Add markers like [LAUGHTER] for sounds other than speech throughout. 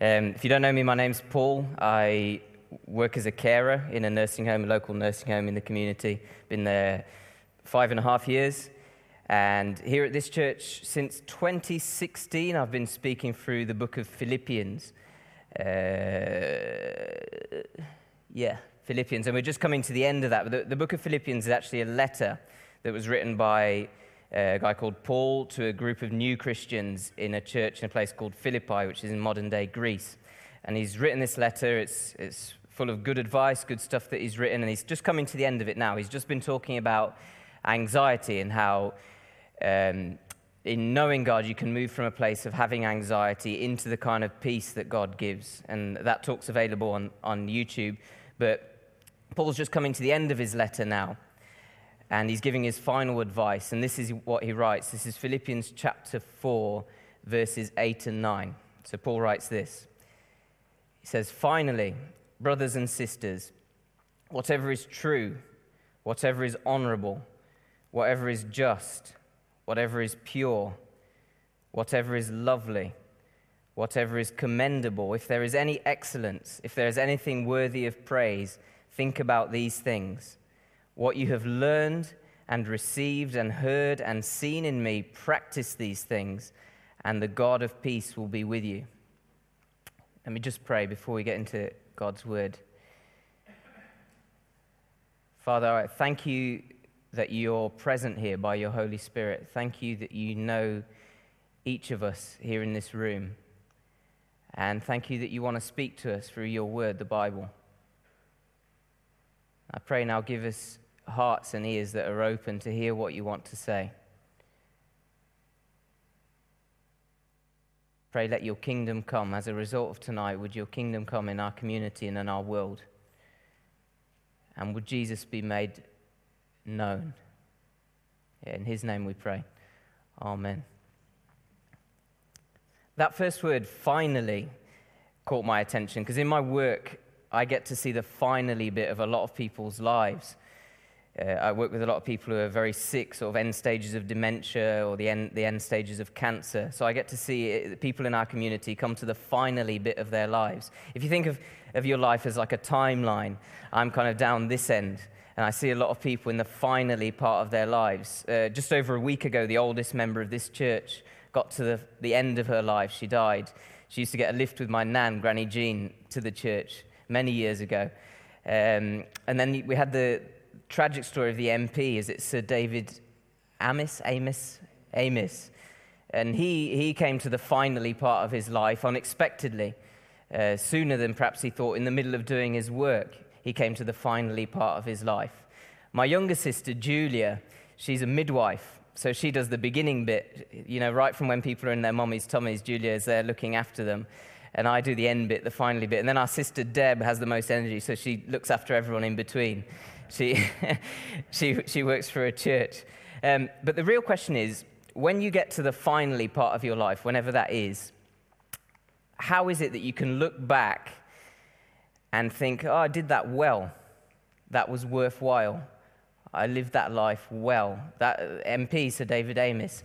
Um, if you don't know me, my name's Paul. I work as a carer in a nursing home, a local nursing home in the community. Been there five and a half years. And here at this church, since 2016, I've been speaking through the book of Philippians. Uh, yeah, Philippians. And we're just coming to the end of that. The, the book of Philippians is actually a letter that was written by a guy called Paul to a group of new Christians in a church in a place called Philippi, which is in modern day Greece. And he's written this letter. It's, it's full of good advice, good stuff that he's written. And he's just coming to the end of it now. He's just been talking about anxiety and how um, in knowing God, you can move from a place of having anxiety into the kind of peace that God gives. And that talk's available on, on YouTube. But Paul's just coming to the end of his letter now and he's giving his final advice. And this is what he writes. This is Philippians chapter 4, verses 8 and 9. So Paul writes this He says, Finally, brothers and sisters, whatever is true, whatever is honorable, whatever is just, whatever is pure, whatever is lovely, whatever is commendable, if there is any excellence, if there is anything worthy of praise, think about these things. What you have learned and received and heard and seen in me, practice these things, and the God of peace will be with you. Let me just pray before we get into God's word. Father, I thank you that you're present here by your Holy Spirit. Thank you that you know each of us here in this room. And thank you that you want to speak to us through your word, the Bible. I pray now, give us hearts and ears that are open to hear what you want to say. Pray, let your kingdom come. As a result of tonight, would your kingdom come in our community and in our world? And would Jesus be made known? In his name we pray. Amen. That first word, finally, caught my attention because in my work, I get to see the finally bit of a lot of people's lives. Uh, I work with a lot of people who are very sick, sort of end stages of dementia or the end, the end stages of cancer. So I get to see it, people in our community come to the finally bit of their lives. If you think of, of your life as like a timeline, I'm kind of down this end. And I see a lot of people in the finally part of their lives. Uh, just over a week ago, the oldest member of this church got to the, the end of her life. She died. She used to get a lift with my nan, Granny Jean, to the church many years ago. Um, and then we had the, tragic story of the MP is it Sir David Amess, Amos, Amos. And he, he came to the finally part of his life unexpectedly, uh, sooner than perhaps he thought in the middle of doing his work. He came to the finally part of his life. My younger sister, Julia, she's a midwife. So she does the beginning bit, you know, right from when people are in their mummies' tummies, Julia is there looking after them. And I do the end bit, the finally bit. And then our sister Deb has the most energy, so she looks after everyone in between. She, [LAUGHS] she, she works for a church. Um, but the real question is when you get to the finally part of your life, whenever that is, how is it that you can look back and think, oh, I did that well? That was worthwhile. I lived that life well. That MP, Sir David Amess,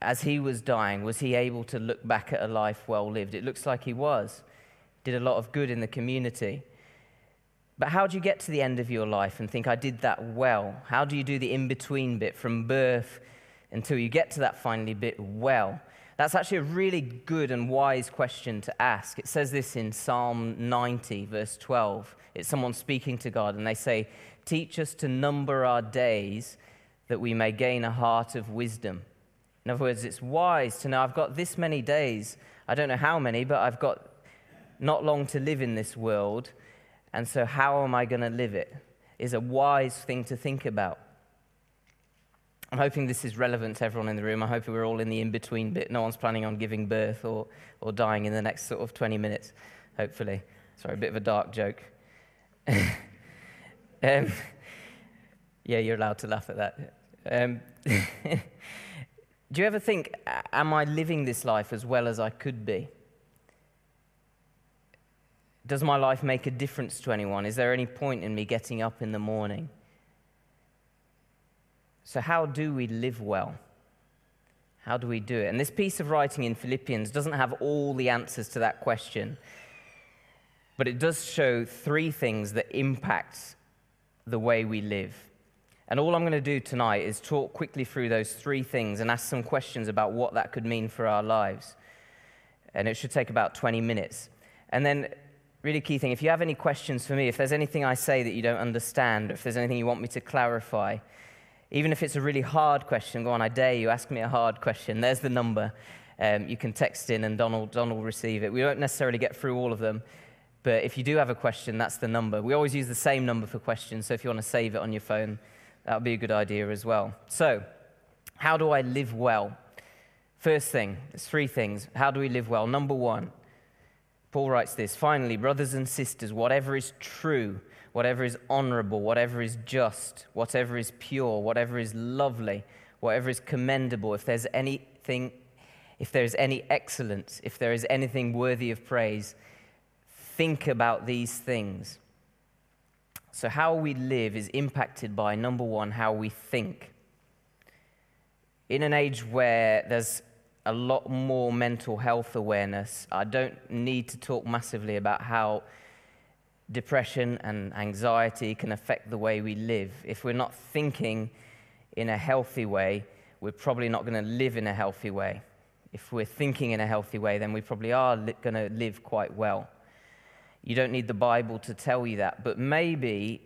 as he was dying, was he able to look back at a life well lived? It looks like he was. Did a lot of good in the community. But how do you get to the end of your life and think, I did that well? How do you do the in between bit from birth until you get to that finally bit well? That's actually a really good and wise question to ask. It says this in Psalm 90, verse 12. It's someone speaking to God, and they say, Teach us to number our days that we may gain a heart of wisdom. In other words, it's wise to know I've got this many days. I don't know how many, but I've got not long to live in this world. And so, how am I going to live it? Is a wise thing to think about. I'm hoping this is relevant to everyone in the room. I hope we're all in the in between bit. No one's planning on giving birth or, or dying in the next sort of 20 minutes, hopefully. Sorry, a bit of a dark joke. [LAUGHS] um, yeah, you're allowed to laugh at that. Um, [LAUGHS] do you ever think, am I living this life as well as I could be? Does my life make a difference to anyone? Is there any point in me getting up in the morning? So, how do we live well? How do we do it? And this piece of writing in Philippians doesn't have all the answers to that question, but it does show three things that impact the way we live. And all I'm going to do tonight is talk quickly through those three things and ask some questions about what that could mean for our lives. And it should take about 20 minutes. And then, really key thing if you have any questions for me, if there's anything I say that you don't understand, if there's anything you want me to clarify, even if it's a really hard question, go on, I dare you, ask me a hard question. There's the number. Um, you can text in and Donald, Donald will receive it. We don't necessarily get through all of them, but if you do have a question, that's the number. We always use the same number for questions, so if you want to save it on your phone, that would be a good idea as well. So, how do I live well? First thing, there's three things. How do we live well? Number one, Paul writes this finally, brothers and sisters, whatever is true, whatever is honorable, whatever is just, whatever is pure, whatever is lovely, whatever is commendable, if there's anything, if there is any excellence, if there is anything worthy of praise, think about these things. So, how we live is impacted by number one, how we think. In an age where there's a lot more mental health awareness, I don't need to talk massively about how depression and anxiety can affect the way we live. If we're not thinking in a healthy way, we're probably not going to live in a healthy way. If we're thinking in a healthy way, then we probably are li- going to live quite well. You don't need the Bible to tell you that, but maybe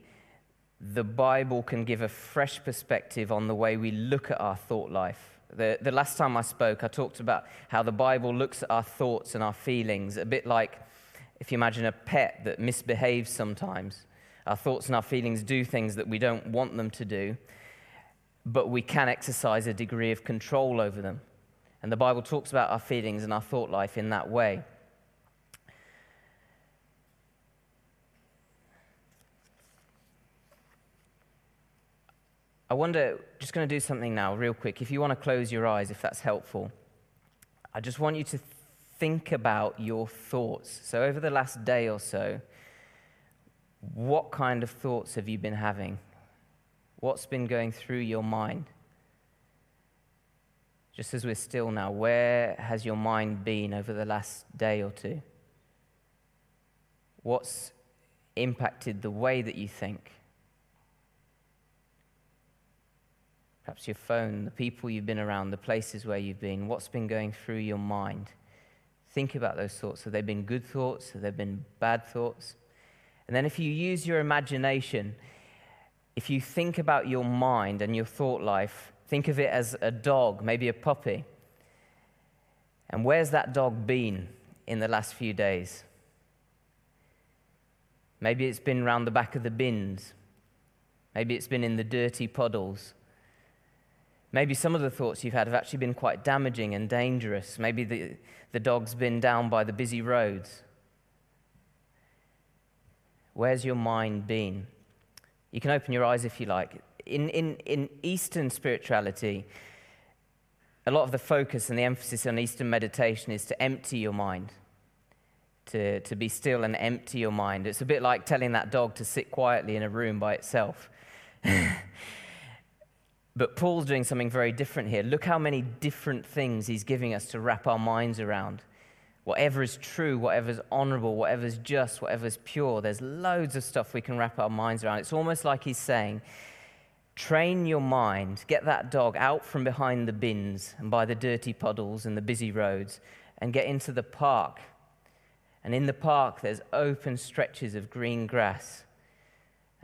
the Bible can give a fresh perspective on the way we look at our thought life. The, the last time I spoke, I talked about how the Bible looks at our thoughts and our feelings, a bit like if you imagine a pet that misbehaves sometimes. Our thoughts and our feelings do things that we don't want them to do, but we can exercise a degree of control over them. And the Bible talks about our feelings and our thought life in that way. I wonder, just going to do something now, real quick. If you want to close your eyes, if that's helpful, I just want you to think about your thoughts. So, over the last day or so, what kind of thoughts have you been having? What's been going through your mind? Just as we're still now, where has your mind been over the last day or two? What's impacted the way that you think? Perhaps your phone, the people you've been around, the places where you've been, what's been going through your mind? Think about those thoughts. Have they been good thoughts? Have they been bad thoughts? And then if you use your imagination, if you think about your mind and your thought life, think of it as a dog, maybe a puppy. And where's that dog been in the last few days? Maybe it's been round the back of the bins. Maybe it's been in the dirty puddles. Maybe some of the thoughts you've had have actually been quite damaging and dangerous. Maybe the, the dog's been down by the busy roads. Where's your mind been? You can open your eyes if you like. In, in, in Eastern spirituality, a lot of the focus and the emphasis on Eastern meditation is to empty your mind, to, to be still and empty your mind. It's a bit like telling that dog to sit quietly in a room by itself. [LAUGHS] But Paul's doing something very different here. Look how many different things he's giving us to wrap our minds around. Whatever is true, whatever is honorable, whatever is just, whatever is pure, there's loads of stuff we can wrap our minds around. It's almost like he's saying, train your mind, get that dog out from behind the bins and by the dirty puddles and the busy roads, and get into the park. And in the park, there's open stretches of green grass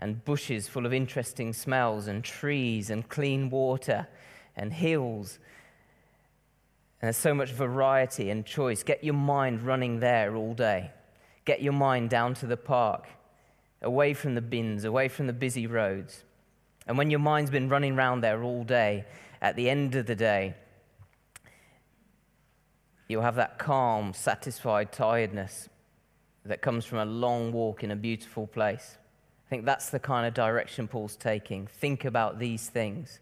and bushes full of interesting smells, and trees, and clean water, and hills. And there's so much variety and choice. Get your mind running there all day. Get your mind down to the park, away from the bins, away from the busy roads. And when your mind's been running around there all day, at the end of the day, you'll have that calm, satisfied tiredness that comes from a long walk in a beautiful place think that's the kind of direction Paul's taking. Think about these things.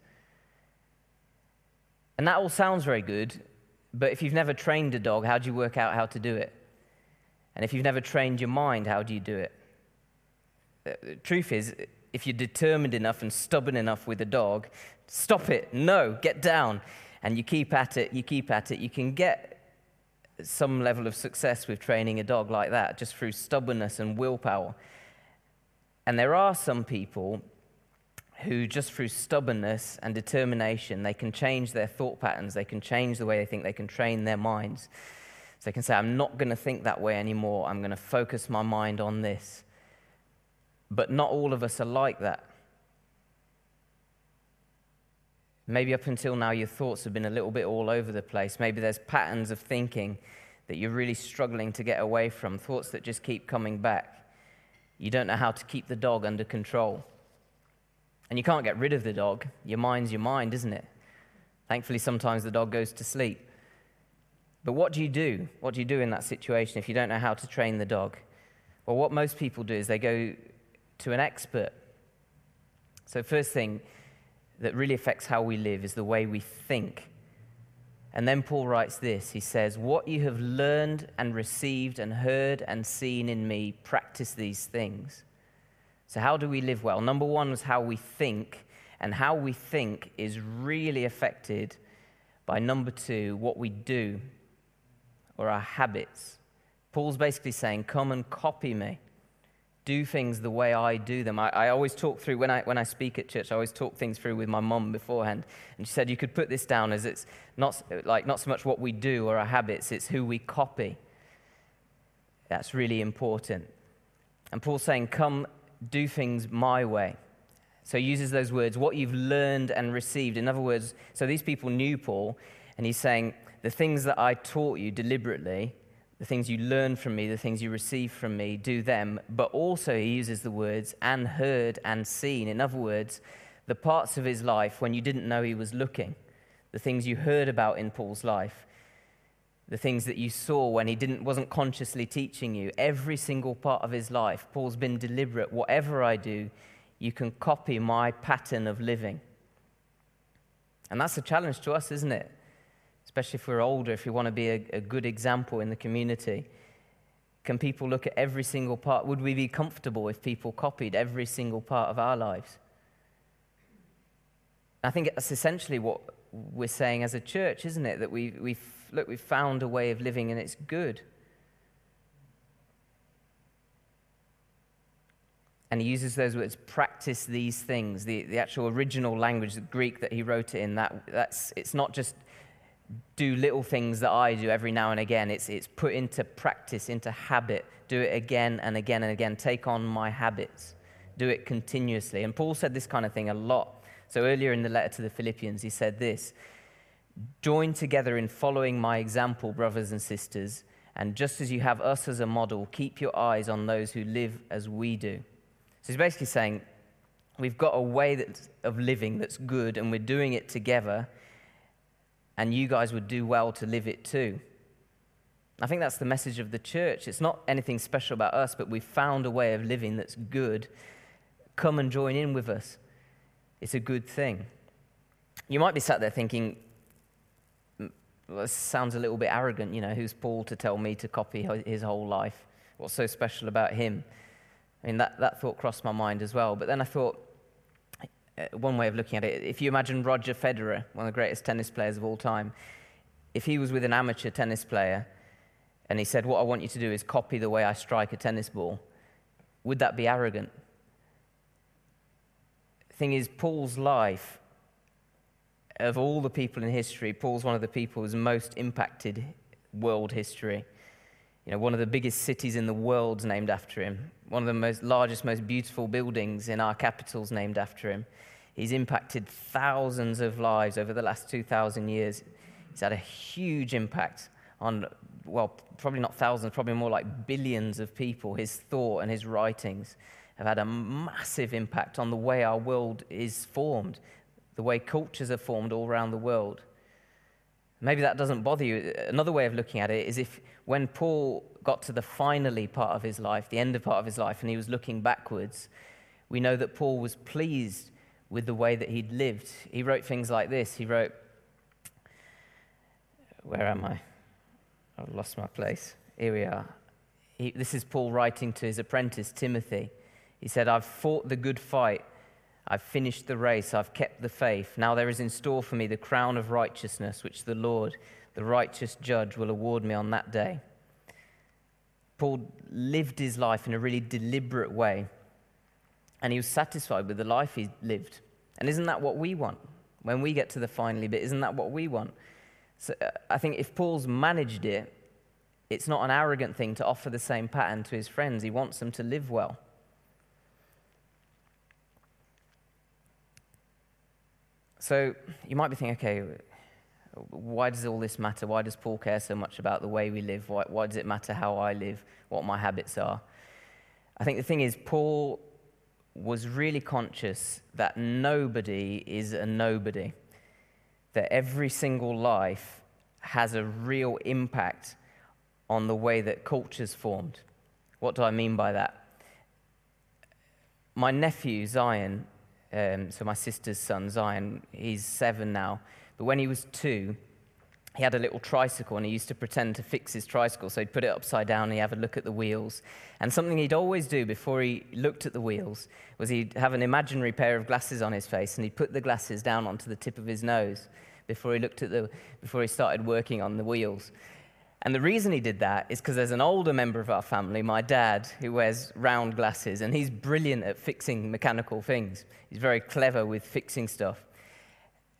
And that all sounds very good, but if you've never trained a dog, how do you work out how to do it? And if you've never trained your mind, how do you do it? Uh, the truth is, if you're determined enough and stubborn enough with a dog, stop it. No, get down. and you keep at it, you keep at it, you can get some level of success with training a dog like that just through stubbornness and willpower. And there are some people who, just through stubbornness and determination, they can change their thought patterns, they can change the way they think, they can train their minds. So they can say, I'm not going to think that way anymore, I'm going to focus my mind on this. But not all of us are like that. Maybe up until now, your thoughts have been a little bit all over the place. Maybe there's patterns of thinking that you're really struggling to get away from, thoughts that just keep coming back. You don't know how to keep the dog under control. And you can't get rid of the dog. Your mind's your mind, isn't it? Thankfully, sometimes the dog goes to sleep. But what do you do? What do you do in that situation if you don't know how to train the dog? Well, what most people do is they go to an expert. So, first thing that really affects how we live is the way we think. And then Paul writes this He says, What you have learned and received and heard and seen in me, practice these things so, how do we live well? Number one was how we think, and how we think is really affected by number two, what we do or our habits. Paul's basically saying, Come and copy me. Do things the way I do them. I, I, always talk through, when I, when I speak at church, I always talk things through with my mom beforehand. And she said, You could put this down as it's not, like, not so much what we do or our habits, it's who we copy. That's really important. And Paul's saying, Come do things my way. So he uses those words, what you've learned and received. In other words, so these people knew Paul, and he's saying, the things that I taught you deliberately, the things you learn from me, the things you receive from me, do them. But also, he uses the words, and heard and seen. In other words, the parts of his life when you didn't know he was looking, the things you heard about in Paul's life, the things that you saw when he didn't, wasn't consciously teaching you. Every single part of his life, Paul's been deliberate. Whatever I do, you can copy my pattern of living. And that's a challenge to us, isn't it? Especially if we're older, if we want to be a, a good example in the community. Can people look at every single part? Would we be comfortable if people copied every single part of our lives? I think that's essentially what we're saying as a church, isn't it? That we, we look, we've found a way of living and it's good. And he uses those words, practice these things. The, the actual original language, the Greek that he wrote it in, that, that's, it's not just do little things that I do every now and again. It's, it's put into practice, into habit. Do it again and again and again. Take on my habits. Do it continuously. And Paul said this kind of thing a lot. So earlier in the letter to the Philippians, he said this Join together in following my example, brothers and sisters, and just as you have us as a model, keep your eyes on those who live as we do. So he's basically saying, we've got a way of living that's good, and we're doing it together, and you guys would do well to live it too. I think that's the message of the church. It's not anything special about us, but we've found a way of living that's good. Come and join in with us. It's a good thing. You might be sat there thinking, well, this sounds a little bit arrogant, you know, who's Paul to tell me to copy his whole life? What's so special about him? I mean, that, that thought crossed my mind as well. But then I thought, Uh, one way of looking at it, if you imagine Roger Federer, one of the greatest tennis players of all time, if he was with an amateur tennis player and he said, What I want you to do is copy the way I strike a tennis ball, would that be arrogant? Thing is, Paul's life of all the people in history, Paul's one of the people who's most impacted world history. You know, one of the biggest cities in the world's named after him. One of the most largest, most beautiful buildings in our capital's named after him. He's impacted thousands of lives over the last 2,000 years. He's had a huge impact on, well, probably not thousands, probably more like billions of people. His thought and his writings have had a massive impact on the way our world is formed, the way cultures are formed all around the world. Maybe that doesn't bother you. Another way of looking at it is if when Paul got to the finally part of his life, the end of part of his life, and he was looking backwards, we know that Paul was pleased with the way that he'd lived. He wrote things like this. He wrote, Where am I? I've lost my place. Here we are. He, this is Paul writing to his apprentice, Timothy. He said, I've fought the good fight. I've finished the race, I've kept the faith. Now there is in store for me the crown of righteousness, which the Lord, the righteous judge, will award me on that day. Paul lived his life in a really deliberate way, and he was satisfied with the life he lived. And isn't that what we want? When we get to the finally bit, isn't that what we want? So uh, I think if Paul's managed it, it's not an arrogant thing to offer the same pattern to his friends. He wants them to live well. So you might be thinking, okay, why does all this matter? Why does Paul care so much about the way we live? Why, why does it matter how I live, what my habits are? I think the thing is, Paul was really conscious that nobody is a nobody, that every single life has a real impact on the way that culture's formed. What do I mean by that? My nephew, Zion, um, so my sister's son, Zion, he's seven now. But when he was two, he had a little tricycle and he used to pretend to fix his tricycle. So he'd put it upside down and he'd have a look at the wheels. And something he'd always do before he looked at the wheels was he'd have an imaginary pair of glasses on his face and he'd put the glasses down onto the tip of his nose before he looked at the, before he started working on the wheels. And the reason he did that is because there's an older member of our family, my dad, who wears round glasses, and he's brilliant at fixing mechanical things. He's very clever with fixing stuff.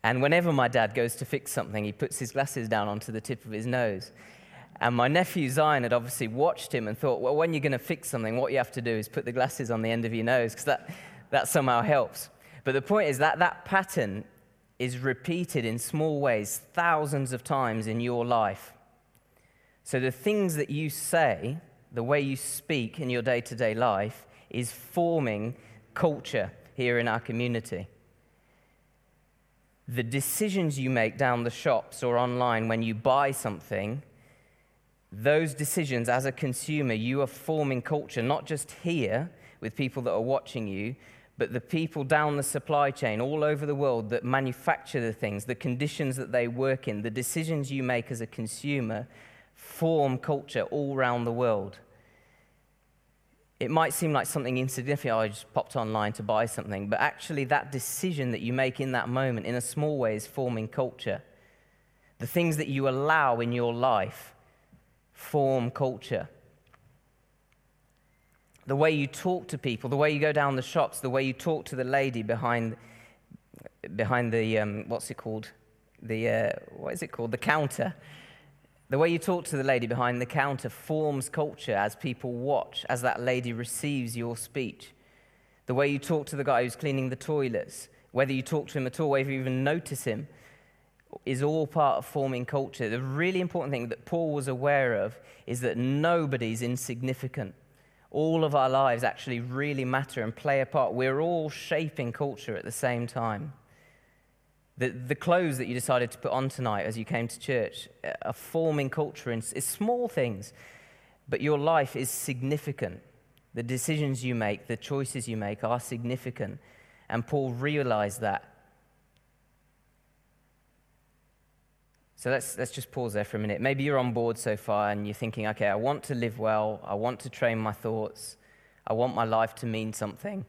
And whenever my dad goes to fix something, he puts his glasses down onto the tip of his nose. And my nephew Zion had obviously watched him and thought, well, when you're going to fix something, what you have to do is put the glasses on the end of your nose, because that, that somehow helps. But the point is that that pattern is repeated in small ways thousands of times in your life. So the things that you say, the way you speak in your day to day life, is forming culture here in our community. The decisions you make down the shops or online when you buy something, those decisions as a consumer, you are forming culture, not just here with people that are watching you, but the people down the supply chain all over the world that manufacture the things, the conditions that they work in, the decisions you make as a consumer form culture all around the world. It might seem like something insignificant. Oh, I just popped online to buy something. But actually, that decision that you make in that moment, in a small way, is forming culture. The things that you allow in your life form culture. The way you talk to people, the way you go down the shops, the way you talk to the lady behind, behind the, um, what's it called? The, uh, what is it called? The counter the way you talk to the lady behind the counter forms culture as people watch, as that lady receives your speech. The way you talk to the guy who's cleaning the toilets, whether you talk to him at all, whether you even notice him, is all part of forming culture. The really important thing that Paul was aware of is that nobody's insignificant. All of our lives actually really matter and play a part. We're all shaping culture at the same time. The, the clothes that you decided to put on tonight as you came to church uh, are forming culture in it's small things, but your life is significant. The decisions you make, the choices you make are significant. And Paul realized that. So let's, let's just pause there for a minute. Maybe you're on board so far and you're thinking, okay, I want to live well, I want to train my thoughts, I want my life to mean something.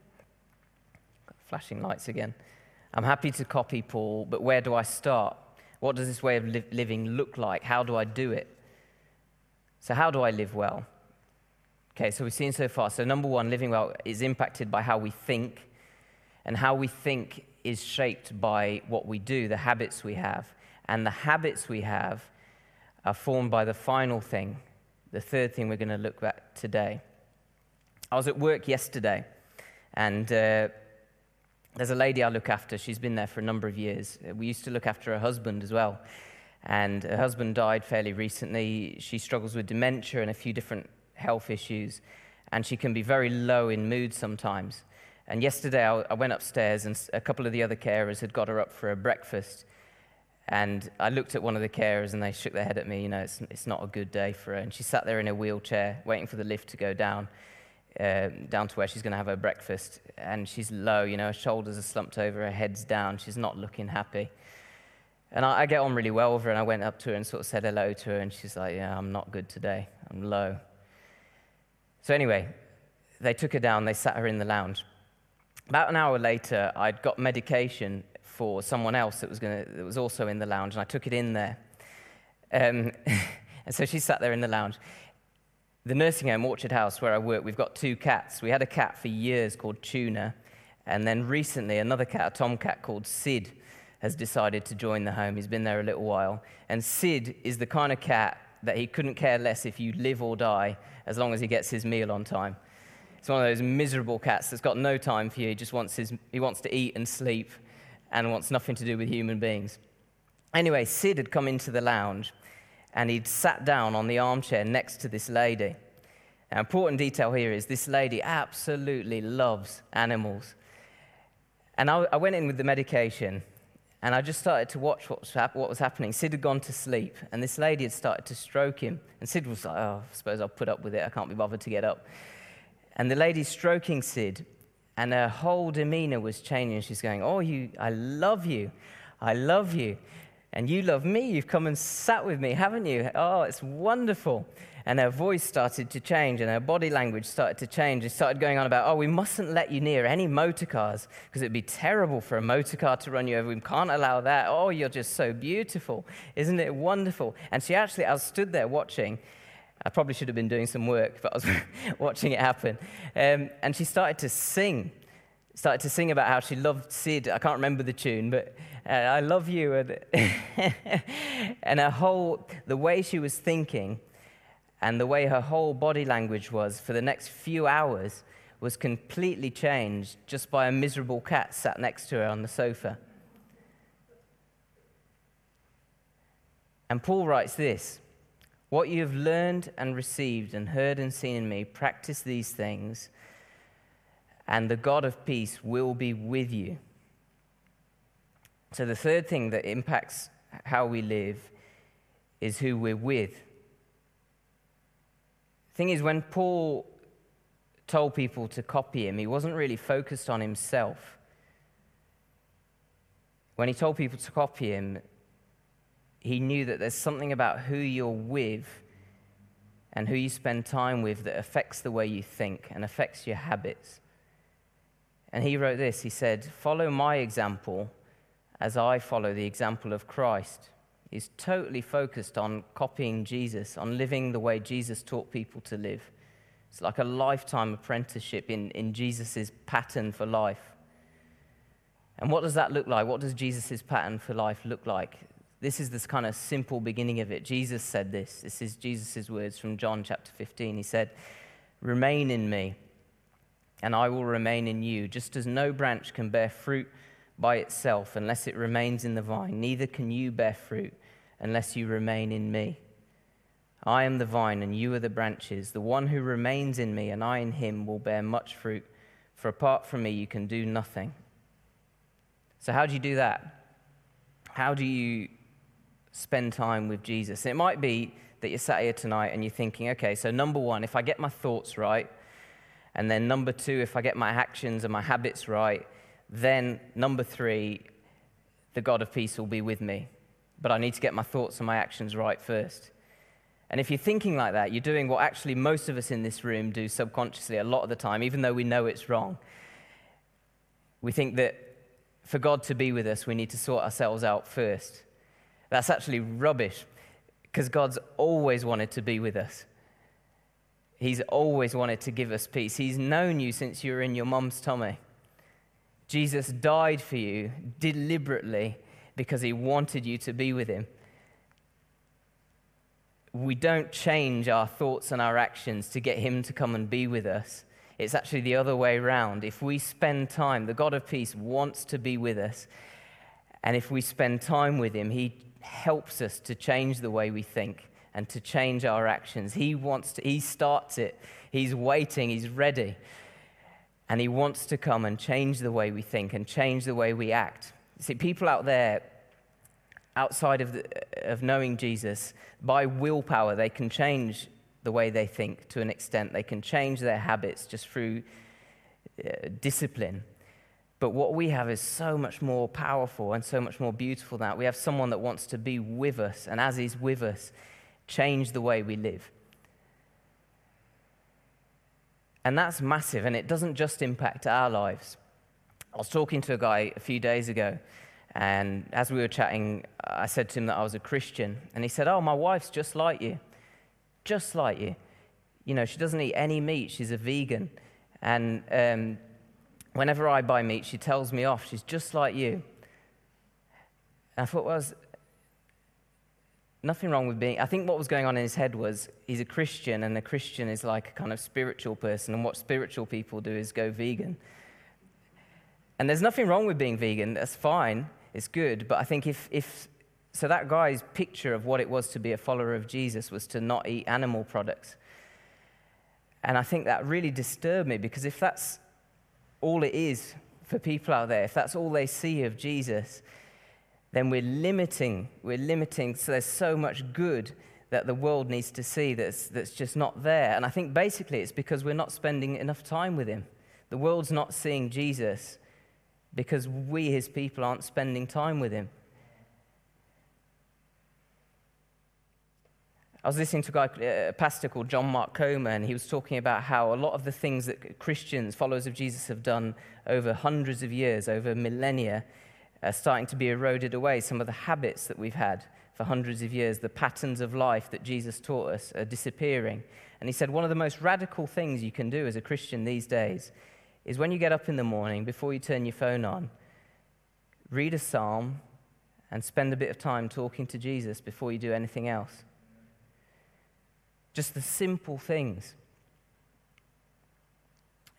Flashing lights again. I'm happy to copy Paul, but where do I start? What does this way of li- living look like? How do I do it? So, how do I live well? Okay, so we've seen so far. So, number one, living well is impacted by how we think, and how we think is shaped by what we do, the habits we have. And the habits we have are formed by the final thing, the third thing we're going to look at today. I was at work yesterday, and uh, there's a lady I look after. She's been there for a number of years. Uh, we used to look after her husband as well. And her husband died fairly recently. She struggles with dementia and a few different health issues. And she can be very low in mood sometimes. And yesterday I went upstairs, and a couple of the other carers had got her up for a breakfast. And I looked at one of the carers, and they shook their head at me. You know, it's, it's not a good day for her. And she sat there in a wheelchair, waiting for the lift to go down uh, down to where she's going to have her breakfast. And she's low, you know, her shoulders are slumped over, her head's down. She's not looking happy. And I, I, get on really well with her, and I went up to her and sort of said hello to her, and she's like, Yeah, I'm not good today. I'm low. So, anyway, they took her down, they sat her in the lounge. About an hour later, I'd got medication for someone else that was, gonna, that was also in the lounge, and I took it in there. Um, [LAUGHS] and so she sat there in the lounge. The nursing home, Orchard House, where I work, we've got two cats. We had a cat for years called Tuna, and then recently another cat, a tomcat called Sid, has decided to join the home. He's been there a little while. And Sid is the kind of cat that he couldn't care less if you live or die as long as he gets his meal on time. It's one of those miserable cats that's got no time for you. He just wants, his, he wants to eat and sleep and wants nothing to do with human beings. Anyway, Sid had come into the lounge and he'd sat down on the armchair next to this lady. Now, important detail here is this lady absolutely loves animals. And I, I went in with the medication and I just started to watch what was, hap- what was, happening. Sid had gone to sleep, and this lady had started to stroke him. And Sid was like, Oh, I suppose I'll put up with it. I can't be bothered to get up. And the lady stroking Sid, and her whole demeanor was changing. She's going, Oh, you, I love you. I love you. And you love me. You've come and sat with me, haven't you? Oh, it's wonderful and her voice started to change and her body language started to change. She started going on about, oh, we mustn't let you near any motor cars because it'd be terrible for a motor car to run you over. We can't allow that. Oh, you're just so beautiful. Isn't it wonderful? And she actually, I stood there watching. I probably should have been doing some work, but I was [LAUGHS] watching it happen. Um, and she started to sing started to sing about how she loved Sid. I can't remember the tune, but uh, I love you. And, [LAUGHS] and her whole, the way she was thinking and the way her whole body language was for the next few hours was completely changed just by a miserable cat sat next to her on the sofa. And Paul writes this What you have learned and received and heard and seen in me, practice these things, and the God of peace will be with you. So, the third thing that impacts how we live is who we're with. Thing is, when Paul told people to copy him, he wasn't really focused on himself. When he told people to copy him, he knew that there's something about who you're with and who you spend time with that affects the way you think and affects your habits. And he wrote this he said, Follow my example as I follow the example of Christ He's totally focused on copying Jesus, on living the way Jesus taught people to live. It's like a lifetime apprenticeship in, in Jesus' pattern for life. And what does that look like? What does Jesus' pattern for life look like? This is this kind of simple beginning of it. Jesus said this. This is Jesus' words from John chapter 15. He said, Remain in me, and I will remain in you, just as no branch can bear fruit by itself unless it remains in the vine, neither can you bear fruit unless you remain in me. I am the vine, and you are the branches. The one who remains in me, and I in him, will bear much fruit, for apart from me, you can do nothing. So, how do you do that? How do you spend time with Jesus? It might be that you're sat here tonight and you're thinking, okay, so number one, if I get my thoughts right, and then number two, if I get my actions and my habits right, then number three, the God of peace will be with me but I need to get my thoughts and my actions right first. And if you're thinking like that, you're doing what actually most of us in this room do subconsciously a lot of the time, even though we know it's wrong. We think that for God to be with us, we need to sort ourselves out first. That's actually rubbish because God's always wanted to be with us. He's always wanted to give us peace. He's known you since you were in your mom's tummy. Jesus died for you deliberately because he wanted you to be with him. We don't change our thoughts and our actions to get him to come and be with us. It's actually the other way around. If we spend time, the God of peace wants to be with us. And if we spend time with him, he helps us to change the way we think and to change our actions. He wants to, he starts it. He's waiting, he's ready. And he wants to come and change the way we think and change the way we act. See, people out there, outside of, the, of knowing Jesus, by willpower, they can change the way they think to an extent. They can change their habits just through uh, discipline. But what we have is so much more powerful and so much more beautiful than that. We have someone that wants to be with us, and as He's with us, change the way we live. And that's massive, and it doesn't just impact our lives. I was talking to a guy a few days ago, and as we were chatting, I said to him that I was a Christian. And he said, Oh, my wife's just like you. Just like you. You know, she doesn't eat any meat, she's a vegan. And um, whenever I buy meat, she tells me off. She's just like you. And I thought, well, was nothing wrong with being. I think what was going on in his head was he's a Christian, and a Christian is like a kind of spiritual person. And what spiritual people do is go vegan. And there's nothing wrong with being vegan, that's fine, it's good. But I think if, if so, that guy's picture of what it was to be a follower of Jesus was to not eat animal products. And I think that really disturbed me because if that's all it is for people out there, if that's all they see of Jesus, then we're limiting, we're limiting. So there's so much good that the world needs to see that's, that's just not there. And I think basically it's because we're not spending enough time with him. The world's not seeing Jesus because we, his people, aren't spending time with him. I was listening to a, guy, uh, a pastor called John Mark Comer, and he was talking about how a lot of the things that Christians, followers of Jesus, have done over hundreds of years, over millennia, are starting to be eroded away. Some of the habits that we've had for hundreds of years, the patterns of life that Jesus taught us, are disappearing. And he said one of the most radical things you can do as a Christian these days is when you get up in the morning, before you turn your phone on, read a psalm and spend a bit of time talking to Jesus before you do anything else. Just the simple things.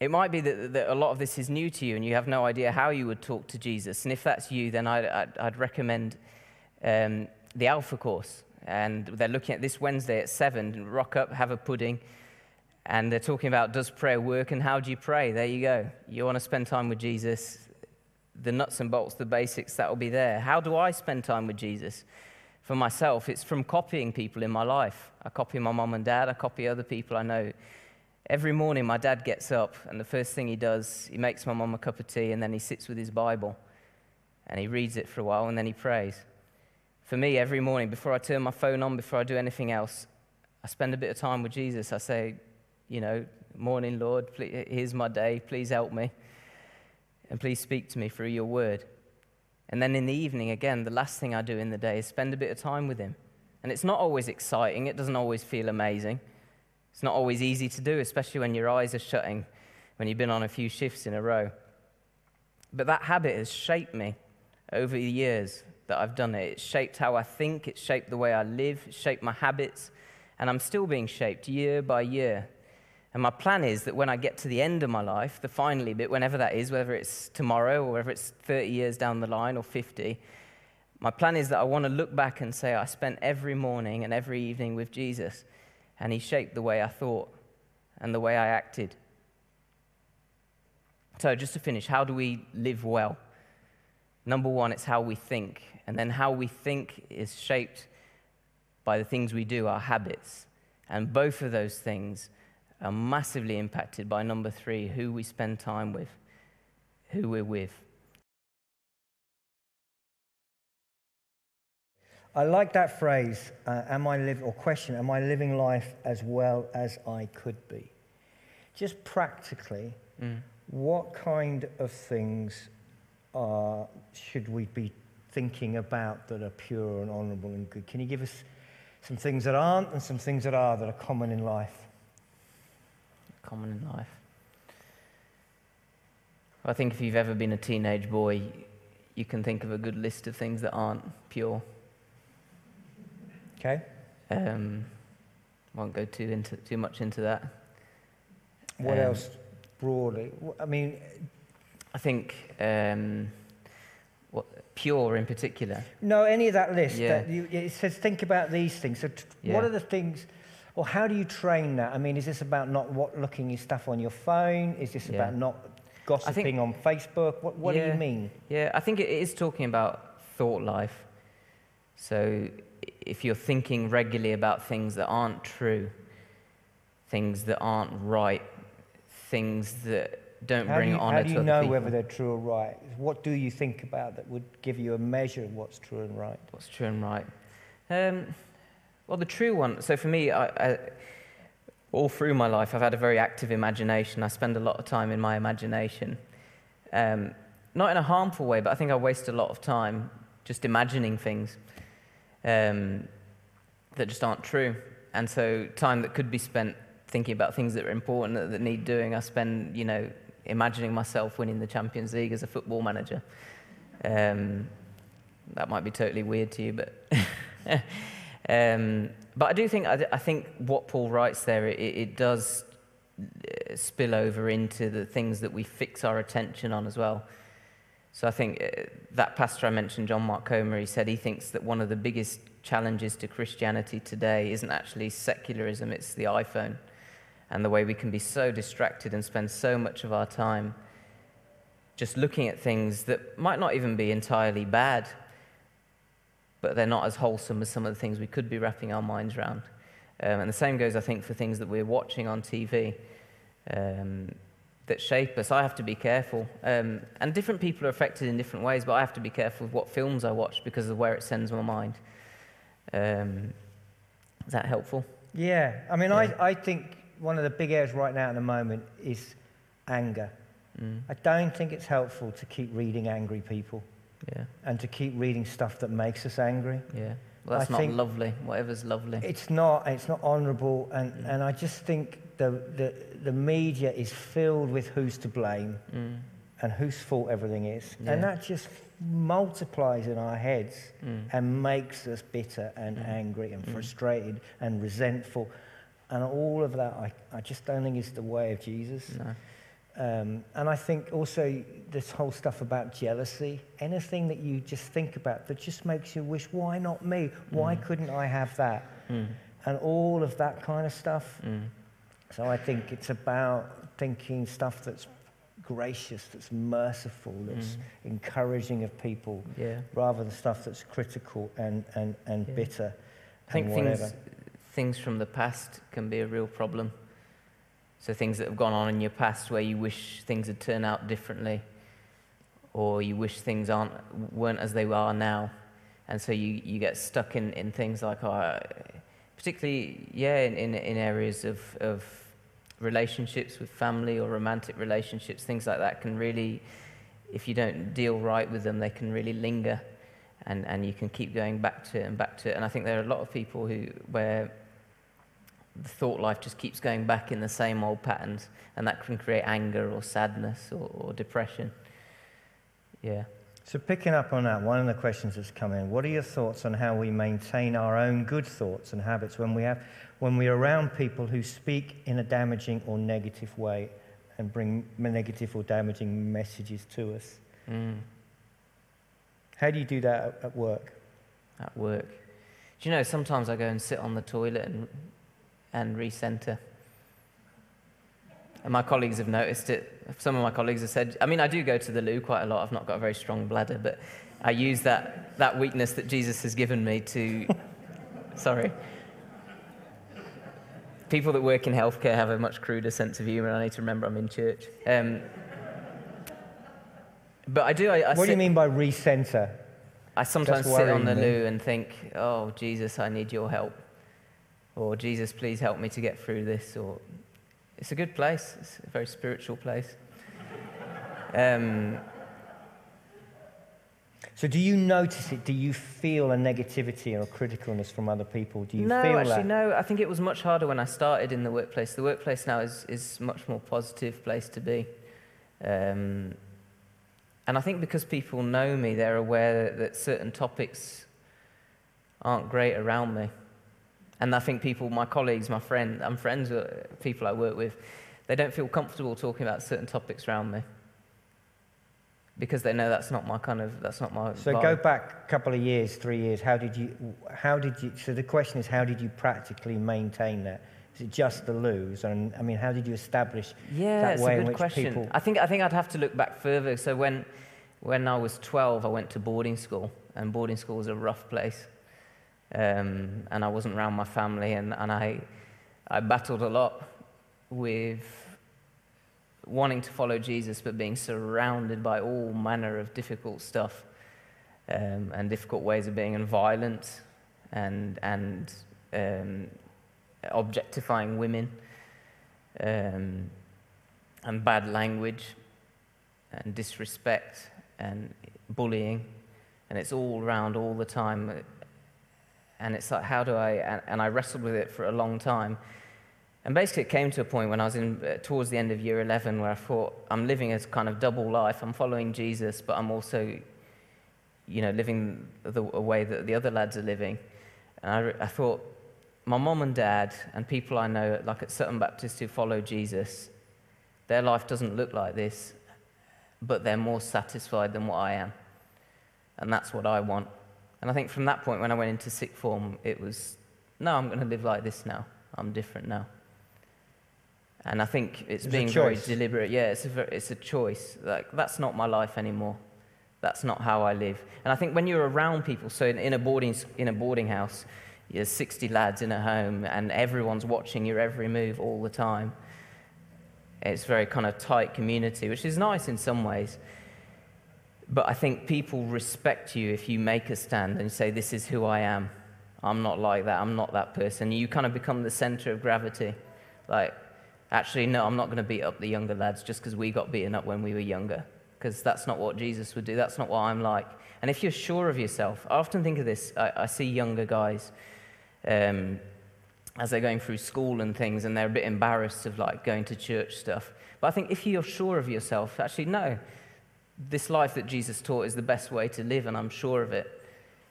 It might be that, that, a lot of this is new to you and you have no idea how you would talk to Jesus. And if that's you, then I'd, I'd, I'd recommend um, the Alpha course. And they're looking at this Wednesday at 7. Rock up, have a pudding, and they're talking about does prayer work and how do you pray? There you go. You want to spend time with Jesus, the nuts and bolts, the basics, that will be there. How do I spend time with Jesus? For myself, it's from copying people in my life. I copy my mom and dad, I copy other people I know. Every morning, my dad gets up, and the first thing he does, he makes my mom a cup of tea, and then he sits with his Bible, and he reads it for a while, and then he prays. For me, every morning, before I turn my phone on, before I do anything else, I spend a bit of time with Jesus. I say, you know, morning, Lord, please, here's my day, please help me. And please speak to me through your word. And then in the evening, again, the last thing I do in the day is spend a bit of time with him. And it's not always exciting, it doesn't always feel amazing. It's not always easy to do, especially when your eyes are shutting, when you've been on a few shifts in a row. But that habit has shaped me over the years that I've done it. It's shaped how I think, it's shaped the way I live, it's shaped my habits, and I'm still being shaped year by year and my plan is that when I get to the end of my life, the finally bit, whenever that is, whether it's tomorrow or whether it's 30 years down the line or 50, my plan is that I want to look back and say, I spent every morning and every evening with Jesus, and he shaped the way I thought and the way I acted. So, just to finish, how do we live well? Number one, it's how we think. And then how we think is shaped by the things we do, our habits. And both of those things are massively impacted by number three who we spend time with, who we're with. I like that phrase, uh, am I live, or question, am I living life as well as I could be? Just practically, mm. what kind of things uh, should we be thinking about that are pure and honorable and good? Can you give us some things that aren't and some things that are that are common in life? common in life. I think if you've ever been a teenage boy, you can think of a good list of things that aren't pure. Okay. Um, won't go too into too much into that. What um, else broadly? I mean, I think um, what pure in particular. No, any of that list. Yeah. That you, it says think about these things. So, yeah. what are the things? Well, how do you train that? I mean, is this about not what, looking at stuff on your phone? Is this yeah. about not gossiping think, on Facebook? What, what yeah, do you mean? Yeah, I think it is talking about thought life. So if you're thinking regularly about things that aren't true, things that aren't right, things that don't how bring do you, honor to people. How do you know whether they're true or right? What do you think about that would give you a measure of what's true and right? What's true and right? Um, well, the true one, so for me, I, I, all through my life, I've had a very active imagination. I spend a lot of time in my imagination. Um, not in a harmful way, but I think I waste a lot of time just imagining things um, that just aren't true. And so, time that could be spent thinking about things that are important that, that need doing, I spend, you know, imagining myself winning the Champions League as a football manager. Um, that might be totally weird to you, but [LAUGHS] um, but I do think I, I, think what Paul writes there it, it, does uh, spill over into the things that we fix our attention on as well. So I think uh, that pastor I mentioned, John Mark Comer, he said he thinks that one of the biggest challenges to Christianity today isn't actually secularism; it's the iPhone and the way we can be so distracted and spend so much of our time just looking at things that might not even be entirely bad, but they're not as wholesome as some of the things we could be wrapping our minds around. Um, and the same goes, I think, for things that we're watching on TV um, that shape us. I have to be careful. Um, and different people are affected in different ways, but I have to be careful with what films I watch because of where it sends my mind. Um, is that helpful? Yeah. I mean, yeah. I, I think one of the big areas right now at the moment is anger. Mm. I don't think it's helpful to keep reading angry people. Yeah. And to keep reading stuff that makes us angry. Yeah. Well, that's I not lovely. Whatever's lovely. It's not. It's not honourable. And, mm. and I just think the, the, the media is filled with who's to blame mm. and whose fault everything is. Yeah. And that just multiplies in our heads mm. and makes us bitter and mm. angry and mm. frustrated and resentful. And all of that, I, I just don't think is the way of Jesus. No. Um, and I think also this whole stuff about jealousy, anything that you just think about that just makes you wish, why not me? Why mm. couldn't I have that? Mm. And all of that kind of stuff. Mm. So I think it's about thinking stuff that's gracious, that's merciful, that's mm. encouraging of people, yeah. rather than stuff that's critical and, and, and yeah. bitter. I think things, things from the past can be a real problem. So things that have gone on in your past where you wish things had turned out differently, or you wish things aren't, weren't as they are now. And so you, you get stuck in, in things like, oh, particularly, yeah, in, in, in areas of, of relationships with family or romantic relationships, things like that can really, if you don't deal right with them, they can really linger. And, and you can keep going back to it and back to it. And I think there are a lot of people who, where the thought life just keeps going back in the same old patterns, and that can create anger or sadness or, or depression. Yeah. So, picking up on that, one of the questions that's come in what are your thoughts on how we maintain our own good thoughts and habits when, we have, when we're around people who speak in a damaging or negative way and bring negative or damaging messages to us? Mm. How do you do that at, at work? At work. Do you know, sometimes I go and sit on the toilet and and recenter. And my colleagues have noticed it. Some of my colleagues have said, I mean, I do go to the loo quite a lot. I've not got a very strong bladder, but I use that, that weakness that Jesus has given me to. [LAUGHS] sorry. People that work in healthcare have a much cruder sense of humour, I need to remember I'm in church. Um, but I do. I, I what sit, do you mean by recenter? I sometimes sit on the loo and think, oh, Jesus, I need your help or Jesus, please help me to get through this, or it's a good place. It's a very spiritual place. [LAUGHS] Um, so, do you notice it? Do you feel a negativity or a criticalness from other people? Do you no, feel actually, that? no. I think it was much harder when I started in the workplace. The workplace now is is much more positive place to be, um, and I think because people know me, they're aware that, that certain topics aren't great around me. And I think people, my colleagues, my friends, I'm friends with people I work with, they don't feel comfortable talking about certain topics around me. Because they know that's not my kind of that's not my so vibe. go back a couple of years three years how did you how did you so the question is how did you practically maintain that? Is it just the loos? And i mean how did you establish yeah that it's way a good in which question. people i think i think i'd have to look back further. So when when i was 12 i went to boarding school. And boarding school was a rough place um, and I wasn't around my family, and, and I, I battled a lot with wanting to follow Jesus, but being surrounded by all manner of difficult stuff um, and difficult ways of being, and violence and, and um, objectifying women um, and bad language and disrespect and bullying, and it's all around all the time. And it's like, how do I? And, and I wrestled with it for a long time. And basically, it came to a point when I was in, uh, towards the end of year 11 where I thought, I'm living a kind of double life. I'm following Jesus, but I'm also, you know, living the way that the other lads are living. And I, I thought, my mom and dad and people I know, like at Sutton Baptist who follow Jesus, their life doesn't look like this, but they're more satisfied than what I am. And that's what I want. And I think from that point, when I went into sixth form, it was, no, I'm going to live like this now. I'm different now. And I think it's, It's being very deliberate. Yeah, it's a, it's a choice. Like, that's not my life anymore. That's not how I live. And I think when you're around people, so in, in, a, boarding, in a boarding house, there's 60 lads in a home, and everyone's watching your every move all the time. It's very kind of tight community, which is nice in some ways. But I think people respect you if you make a stand and say, This is who I am. I'm not like that. I'm not that person. You kind of become the center of gravity. Like, actually, no, I'm not going to beat up the younger lads just because we got beaten up when we were younger. Because that's not what Jesus would do. That's not what I'm like. And if you're sure of yourself, I often think of this. I, I see younger guys um, as they're going through school and things, and they're a bit embarrassed of like going to church stuff. But I think if you're sure of yourself, actually, no, this life that Jesus taught is the best way to live, and I'm sure of it.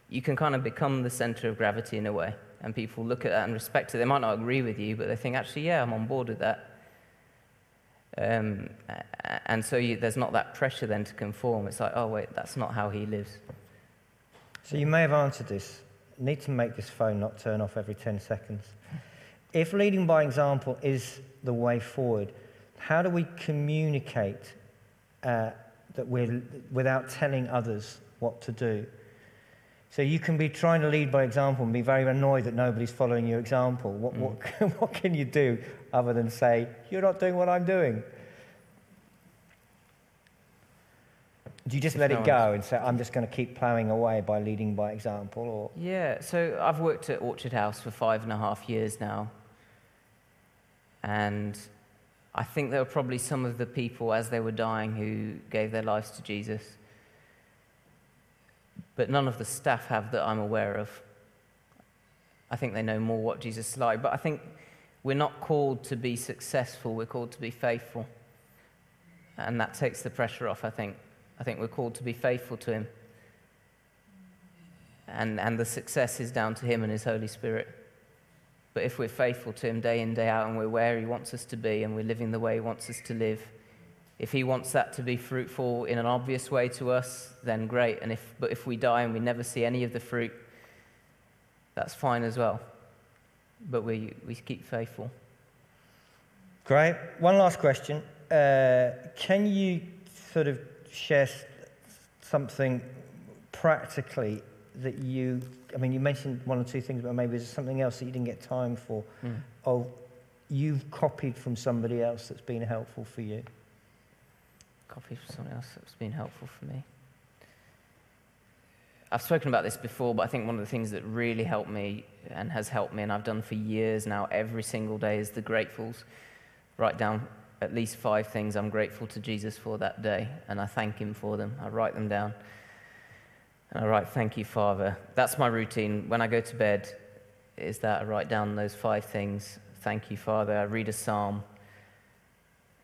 You can kind of become the center of gravity in a way, and people look at that and respect it. They might not agree with you, but they think, actually, yeah, I'm on board with that. Um, and so you, there's not that pressure then to conform. It's like, oh, wait, that's not how he lives. So you may have answered this. Need to make this phone not turn off every 10 seconds. If leading by example is the way forward, how do we communicate uh, that we're without telling others what to do? So you can be trying to lead by example and be very annoyed that nobody's following your example. What, what, mm. [LAUGHS] what can you do other than say, you're not doing what I'm doing? Do you just If let no it go and say, I'm just going to keep ploughing away by leading by example? Or Yeah, so I've worked at Orchard House for five and a half years now. And I think there were probably some of the people as they were dying who gave their lives to Jesus. But none of the staff have that I'm aware of. I think they know more what Jesus is like. But I think we're not called to be successful, we're called to be faithful. And that takes the pressure off, I think. I think we're called to be faithful to Him. And, and the success is down to Him and His Holy Spirit. But if we're faithful to Him day in, day out, and we're where He wants us to be, and we're living the way He wants us to live, if He wants that to be fruitful in an obvious way to us, then great. And if, but if we die and we never see any of the fruit, that's fine as well. But we, we keep faithful. Great. One last question. Uh, can you sort of share something practically that you, I mean, you mentioned one or two things, but maybe there's something else that you didn't get time for, or you've copied from somebody else that's been helpful for you? Copy from someone else that's been helpful for me. I've spoken about this before, but I think one of the things that really helped me and has helped me, and I've done for years now, every single day, is the gratefuls. Write down at least five things I'm grateful to Jesus for that day, and I thank Him for them. I write them down. And I write, Thank you, Father. That's my routine. When I go to bed, is that I write down those five things. Thank you, Father. I read a psalm.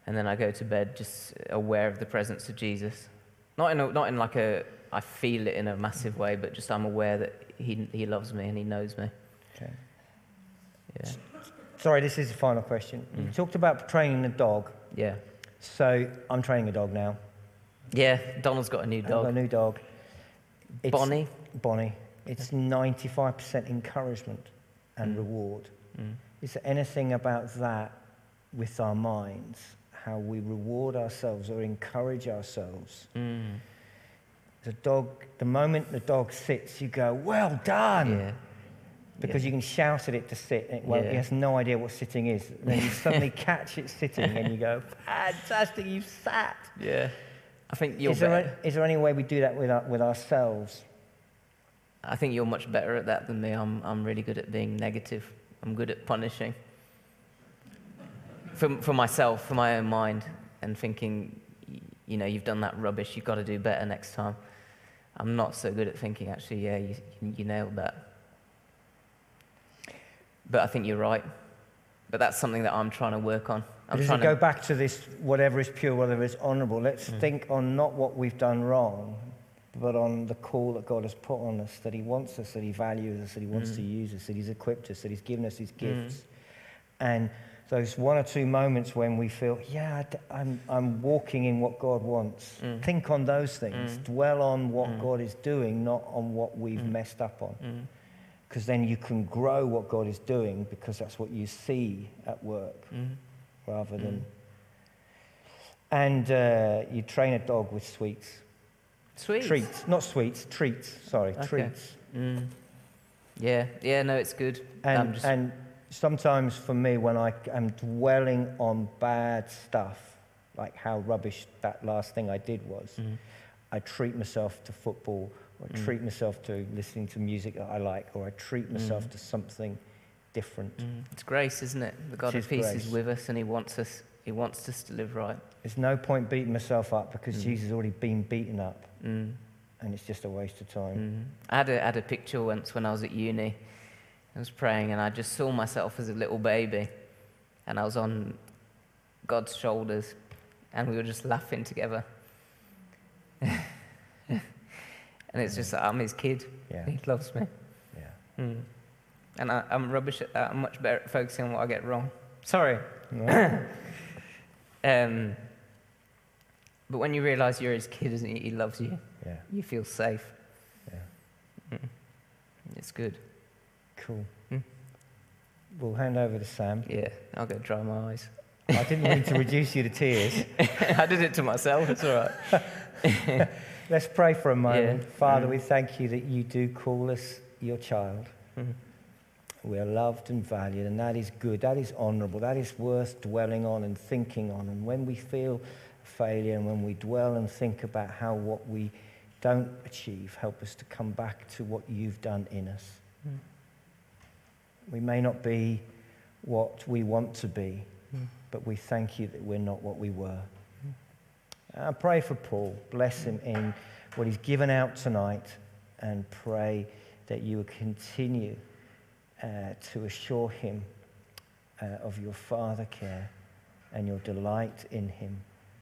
And then I go to bed just aware of the presence of Jesus. Not in, a, not in like a, I feel it in a massive way, but just I'm aware that he, he loves me and he knows me. Okay. Yeah. Sorry, this is the final question. You mm. talked about training the dog. Yeah. So I'm training a dog now. Yeah, Donald's got a new I've got a new dog. It's- Bonnie. Bonnie. It's 95% encouragement and reward. Mm. Is there anything about that with our minds, how we reward ourselves or encourage ourselves? Mm. The dog, the moment the dog sits, you go, well done. Yeah. Because you can shout at it to sit, and it, well, Yeah. it has no idea what sitting is. Then you suddenly [LAUGHS] catch it sitting, and you go, fantastic, you've sat. Yeah. I think you're Is there, better. is there any way we do that with, our, with ourselves? I think you're much better at that than me. I'm, I'm really good at being negative. I'm good at punishing. For, for myself, for my own mind, and thinking, you know, you've done that rubbish, you've got to do better next time. I'm not so good at thinking, actually, yeah, you, you nailed that. But I think you're right. But that's something that I'm trying to work on. I'm Does trying it go back to this whatever is pure, whatever is honourable? Let's Mm. think on not what we've done wrong, but on the call that God has put on us, that He wants us, that He values us, that He wants Mm. to use us, that He's equipped us, that He's given us His gifts. And those one or two moments when we feel, yeah, I'm, I'm walking in what God wants. Mm. Think on those things. Dwell on what Mm. God is doing, not on what we've messed up on. Mm. Because then you can grow what God is doing because that's what you see at work Mm. rather than. And uh, you train a dog with sweets. Sweet. Treats, not sweets, treats, sorry, Okay. treats. Mm. Yeah, yeah, no, it's good. And, just, and sometimes for me, when I am dwelling on bad stuff, like how rubbish that last thing I did was, Mhm. I treat myself to football, I Mm. treat myself to listening to music that I like, or I treat myself Mm. to something different. Mm. It's grace, isn't it? The God It of peace grace. is with us, and He wants us. He wants us to live right. There's no point beating myself up because Mm. Jesus has already been beaten up, Mm. and it's just a waste of time. Mm. I had a, had a picture once when I was at uni. I was praying, and I just saw myself as a little baby, and I was on God's shoulders, and we were just laughing together. and it's just that I'm His kid. Yeah, He loves me. yeah. Mm. And I, I'm rubbish at that. I'm much better at focusing on what I get wrong. Sorry. No? [COUGHS] Um, but when you realize you're his kid, isn't he? He loves you. yeah, You feel safe. yeah. Mm. It's good. Cool. Hmm. We'll hand over to Sam. Yeah, I'll go dry my eyes. I didn't mean to reduce you to tears. [LAUGHS] I did it to myself. It's all right. [LAUGHS] Let's pray for a moment. Yeah. Father, Mm. we thank you that you do call us your child. Mm. We are loved and valued, and that is good. That is honorable. That is worth dwelling on and thinking on. And when we feel failure and when we dwell and think about how what we don't achieve, help us to come back to what you've done in us. Mm. We may not be what we want to be, Mm. but we thank you that we're not what we were. I pray for Paul. Bless him in what he's given out tonight and pray that you will continue uh, to assure him uh, of your father care and your delight in him